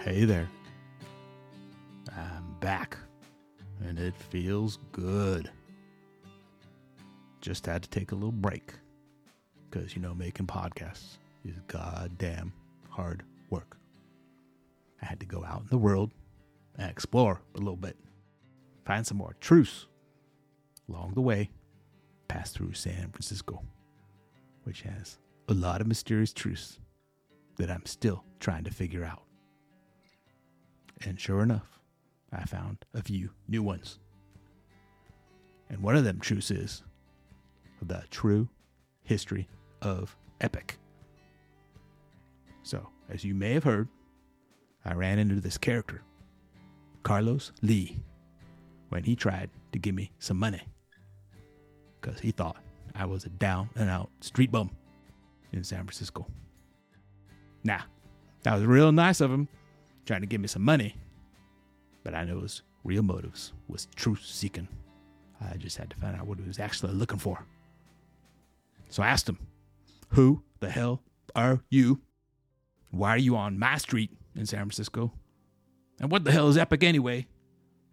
Hey there. I'm back, and it feels good. Just had to take a little break because, you know, making podcasts is goddamn hard work. I had to go out in the world and explore a little bit, find some more truths. Along the way, pass through San Francisco, which has a lot of mysterious truths that I'm still trying to figure out. And sure enough, I found a few new ones. And one of them truths is the true history of Epic. So, as you may have heard, I ran into this character, Carlos Lee, when he tried to give me some money. Because he thought I was a down and out street bum in San Francisco. Nah, that was real nice of him, trying to give me some money. But I knew his real motives was truth seeking. I just had to find out what he was actually looking for. So I asked him, Who the hell are you? Why are you on my street in San Francisco? And what the hell is Epic anyway?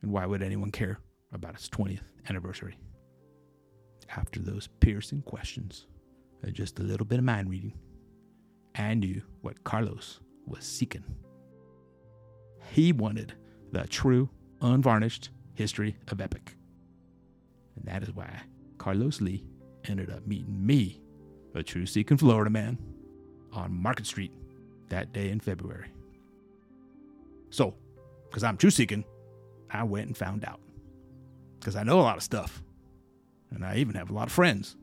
And why would anyone care about its 20th anniversary? After those piercing questions and just a little bit of mind reading, I knew what Carlos was seeking. He wanted the true, unvarnished history of Epic. And that is why Carlos Lee ended up meeting me, a true seeking Florida man, on Market Street that day in February. So, because I'm true seeking, I went and found out. Because I know a lot of stuff. And I even have a lot of friends.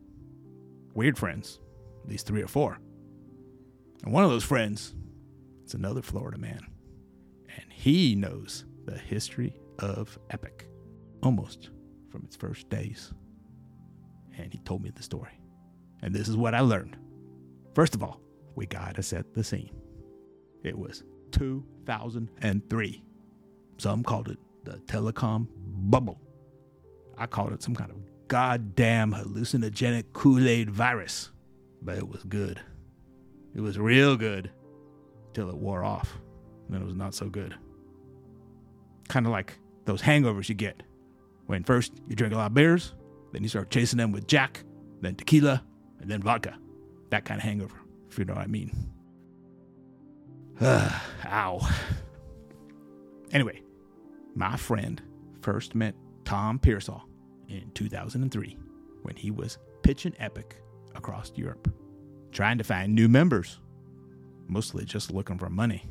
Weird friends, at least three or four. And one of those friends is another Florida man. He knows the history of Epic, almost from its first days. And he told me the story. And this is what I learned. First of all, we gotta set the scene. It was 2003. Some called it the telecom bubble. I called it some kind of goddamn hallucinogenic Kool Aid virus. But it was good. It was real good till it wore off. And then it was not so good. Kind of like those hangovers you get when first you drink a lot of beers, then you start chasing them with Jack, then tequila, and then vodka. That kind of hangover, if you know what I mean. Ow. Anyway, my friend first met Tom Pearsall in 2003 when he was pitching Epic across Europe, trying to find new members, mostly just looking for money.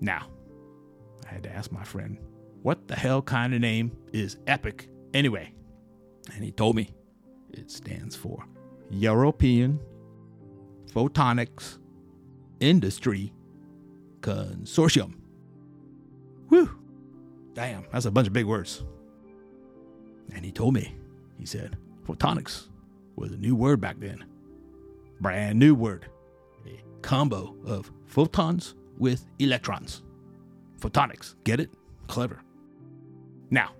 Now, I had to ask my friend, what the hell kind of name is Epic anyway? And he told me it stands for European Photonics Industry Consortium. Whew. Damn, that's a bunch of big words. And he told me, he said, photonics was a new word back then. Brand new word. A combo of photons with electrons. Photonics. Get it? Clever. Now,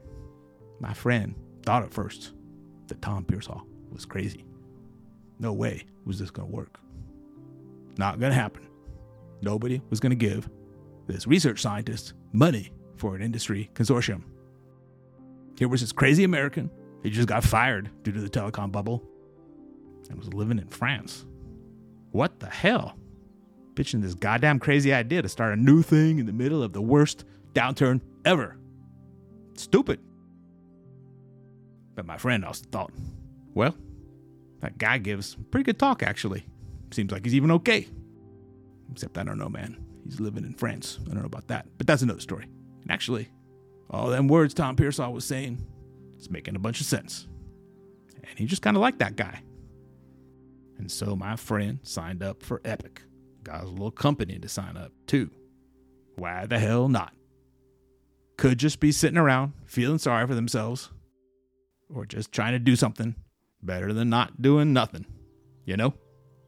my friend thought at first that Tom Pearsall was crazy. No way was this going to work. Not going to happen. Nobody was going to give this research scientist money for an industry consortium. Here was this crazy American. He just got fired due to the telecom bubble and was living in France. What the hell? Pitching this goddamn crazy idea to start a new thing in the middle of the worst downturn ever. Stupid. But my friend also thought, well, that guy gives pretty good talk, actually. Seems like he's even okay. Except I don't know, man. He's living in France. I don't know about that. But that's another story. And actually, all them words Tom Pearsall was saying is making a bunch of sense. And he just kind of liked that guy. And so my friend signed up for Epic. Got his little company to sign up too. Why the hell not? Could just be sitting around feeling sorry for themselves or just trying to do something better than not doing nothing, you know?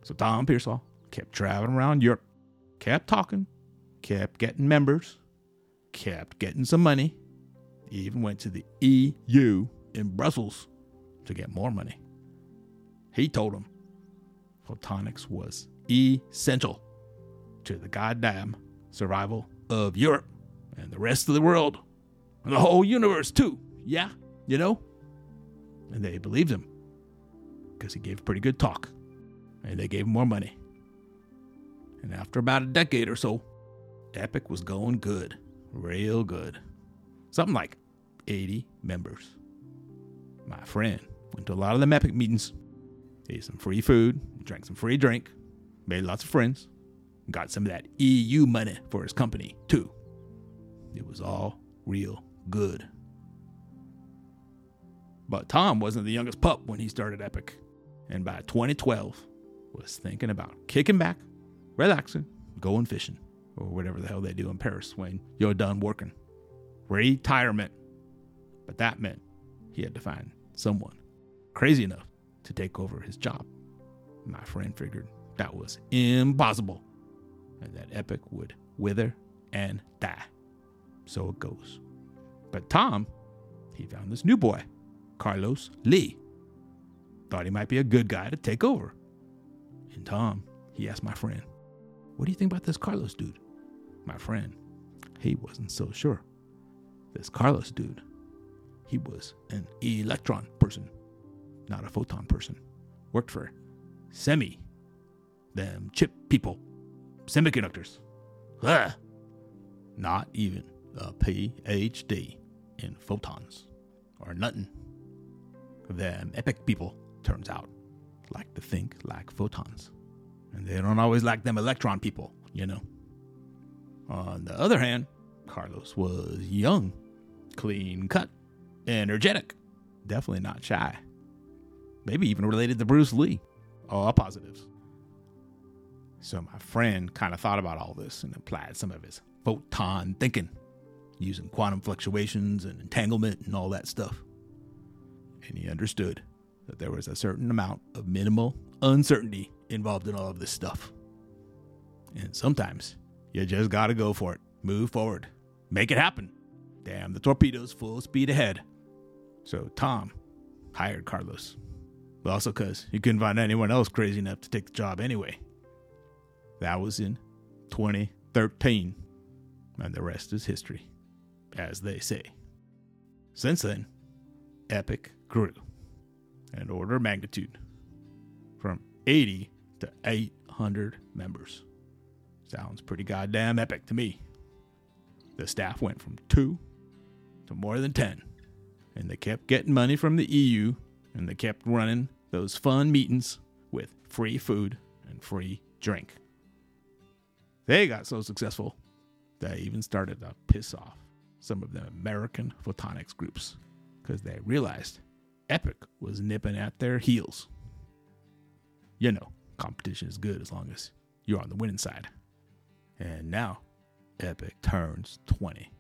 So Tom Pearsall kept traveling around Europe, kept talking, kept getting members, kept getting some money, he even went to the EU in Brussels to get more money. He told them photonics was essential to the goddamn survival of Europe and the rest of the world and the whole universe, too. Yeah, you know? And they believed him because he gave a pretty good talk. And they gave him more money. And after about a decade or so, Epic was going good, real good. Something like 80 members. My friend went to a lot of them Epic meetings, ate some free food, drank some free drink, made lots of friends, got some of that EU money for his company, too. It was all real good. But Tom wasn't the youngest pup when he started Epic, and by 2012 was thinking about kicking back, relaxing, going fishing, or whatever the hell they do in Paris when you're done working. Retirement. But that meant he had to find someone crazy enough to take over his job. My friend figured that was impossible and that Epic would wither and die. So it goes. But Tom, he found this new boy, Carlos Lee. Thought he might be a good guy to take over. And Tom, he asked my friend, What do you think about this Carlos dude? My friend, he wasn't so sure. This Carlos dude, he was an electron person, not a photon person. Worked for Semi, them chip people, semiconductors. Ugh. Not even a PhD in photons or nothing. Them epic people, turns out, like to think like photons. And they don't always like them electron people, you know. On the other hand, Carlos was young, clean cut, energetic, definitely not shy. Maybe even related to Bruce Lee. All positives. So my friend kind of thought about all this and applied some of his photon thinking, using quantum fluctuations and entanglement and all that stuff. And he understood that there was a certain amount of minimal uncertainty involved in all of this stuff. And sometimes you just gotta go for it, move forward, make it happen. Damn the torpedoes full speed ahead. So Tom hired Carlos. Also, because he couldn't find anyone else crazy enough to take the job anyway. That was in 2013, and the rest is history, as they say. Since then, Epic grew an order of magnitude from 80 to 800 members. Sounds pretty goddamn epic to me. The staff went from two to more than 10, and they kept getting money from the EU, and they kept running those fun meetings with free food and free drink. They got so successful they even started to piss off some of the American photonics groups because they realized Epic was nipping at their heels. You know, competition is good as long as you're on the winning side. And now, Epic turns 20.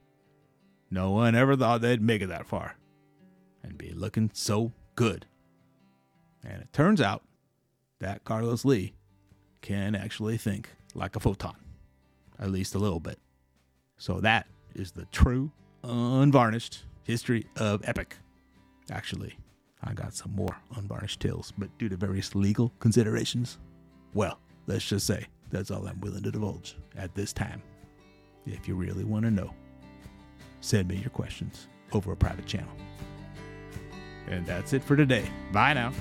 No one ever thought they'd make it that far and be looking so good. And it turns out that Carlos Lee can actually think like a photon at least a little bit. So that is the true, unvarnished history of Epic. Actually, I got some more unvarnished tales, but due to various legal considerations, well, let's just say that's all I'm willing to divulge at this time. If you really want to know, send me your questions over a private channel. And that's it for today. Bye now.